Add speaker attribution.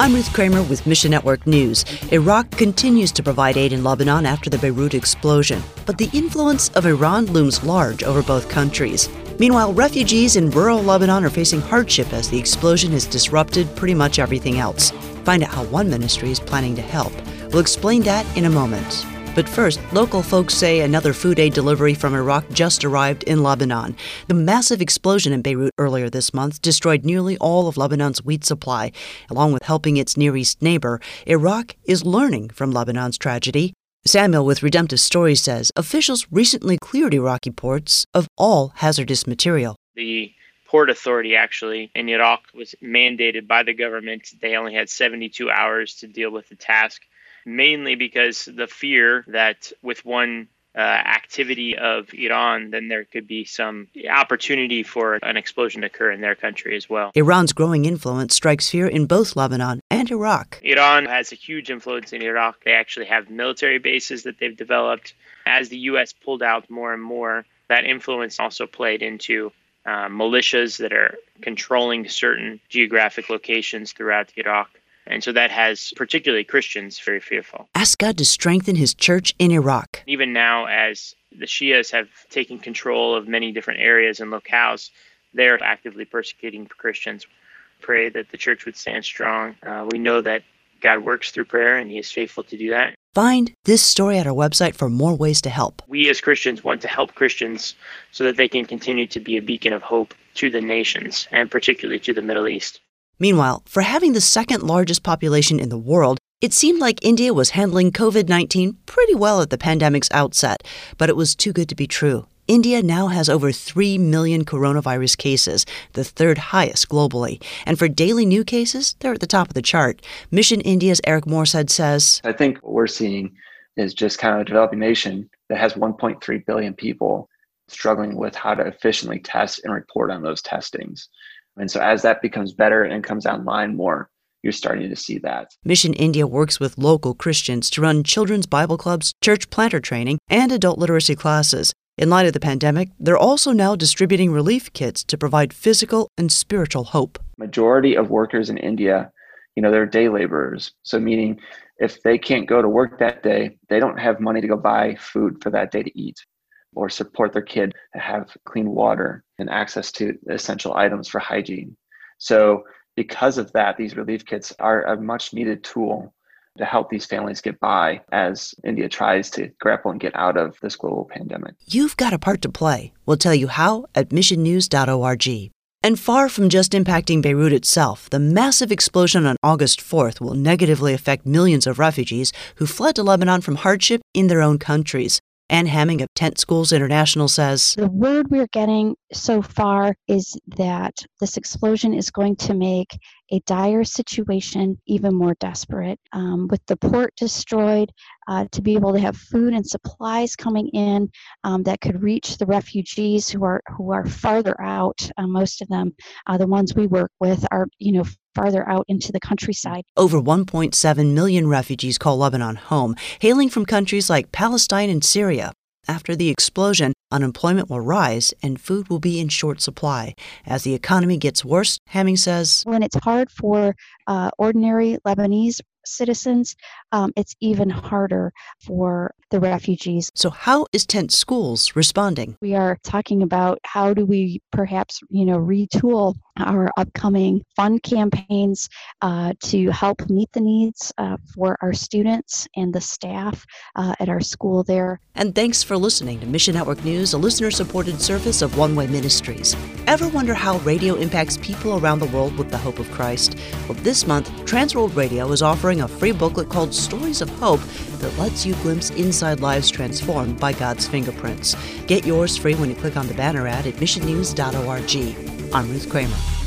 Speaker 1: I'm Ruth Kramer with Mission Network News. Iraq continues to provide aid in Lebanon after the Beirut explosion, but the influence of Iran looms large over both countries. Meanwhile, refugees in rural Lebanon are facing hardship as the explosion has disrupted pretty much everything else. Find out how one ministry is planning to help. We'll explain that in a moment. But first, local folks say another food aid delivery from Iraq just arrived in Lebanon. The massive explosion in Beirut earlier this month destroyed nearly all of Lebanon's wheat supply. Along with helping its Near East neighbor, Iraq is learning from Lebanon's tragedy. Samuel with Redemptive Stories says officials recently cleared Iraqi ports of all hazardous material.
Speaker 2: The Port Authority actually in Iraq was mandated by the government. They only had 72 hours to deal with the task mainly because the fear that with one uh, activity of Iran, then there could be some opportunity for an explosion to occur in their country as well.
Speaker 1: Iran's growing influence strikes fear in both Lebanon and Iraq.
Speaker 2: Iran has a huge influence in Iraq. They actually have military bases that they've developed. As the U.S. pulled out more and more, that influence also played into uh, militias that are controlling certain geographic locations throughout Iraq. And so that has particularly Christians very fearful.
Speaker 1: Ask God to strengthen his church in Iraq.
Speaker 2: Even now, as the Shias have taken control of many different areas and locales, they're actively persecuting Christians. Pray that the church would stand strong. Uh, we know that God works through prayer and he is faithful to do that.
Speaker 1: Find this story at our website for more ways to help.
Speaker 2: We as Christians want to help Christians so that they can continue to be a beacon of hope to the nations and particularly to the Middle East.
Speaker 1: Meanwhile, for having the second largest population in the world, it seemed like India was handling COVID 19 pretty well at the pandemic's outset, but it was too good to be true. India now has over 3 million coronavirus cases, the third highest globally. And for daily new cases, they're at the top of the chart. Mission India's Eric Morshead says
Speaker 3: I think what we're seeing is just kind of a developing nation that has 1.3 billion people struggling with how to efficiently test and report on those testings. And so as that becomes better and comes online more, you're starting to see that.
Speaker 1: Mission India works with local Christians to run children's Bible clubs, church planter training, and adult literacy classes. In light of the pandemic, they're also now distributing relief kits to provide physical and spiritual hope.
Speaker 3: Majority of workers in India, you know, they're day laborers. So meaning if they can't go to work that day, they don't have money to go buy food for that day to eat or support their kid to have clean water and access to essential items for hygiene. So, because of that, these relief kits are a much needed tool to help these families get by as India tries to grapple and get out of this global pandemic.
Speaker 1: You've got a part to play. We'll tell you how at missionnews.org. And far from just impacting Beirut itself, the massive explosion on August 4th will negatively affect millions of refugees who fled to Lebanon from hardship in their own countries. Anne Hamming of Tent Schools International says
Speaker 4: The word we're getting so far is that this explosion is going to make a dire situation even more desperate. Um, with the port destroyed, uh, to be able to have food and supplies coming in um, that could reach the refugees who are who are farther out. Uh, most of them, uh, the ones we work with, are you know farther out into the countryside.
Speaker 1: Over 1.7 million refugees call Lebanon home, hailing from countries like Palestine and Syria. After the explosion, unemployment will rise and food will be in short supply. As the economy gets worse, Hamming says,
Speaker 4: When it's hard for uh, ordinary Lebanese citizens, um, it's even harder for the refugees.
Speaker 1: So, how is Tent Schools responding?
Speaker 4: We are talking about how do we perhaps, you know, retool our upcoming fund campaigns uh, to help meet the needs uh, for our students and the staff uh, at our school there.
Speaker 1: And thanks for listening to Mission Network News, a listener supported service of One Way Ministries. Ever wonder how radio impacts people around the world with the hope of Christ? Well, this month, Transworld Radio is offering a free booklet called Stories of Hope that lets you glimpse inside lives transformed by God's fingerprints. Get yours free when you click on the banner ad at missionnews.org. I'm Ruth Kramer.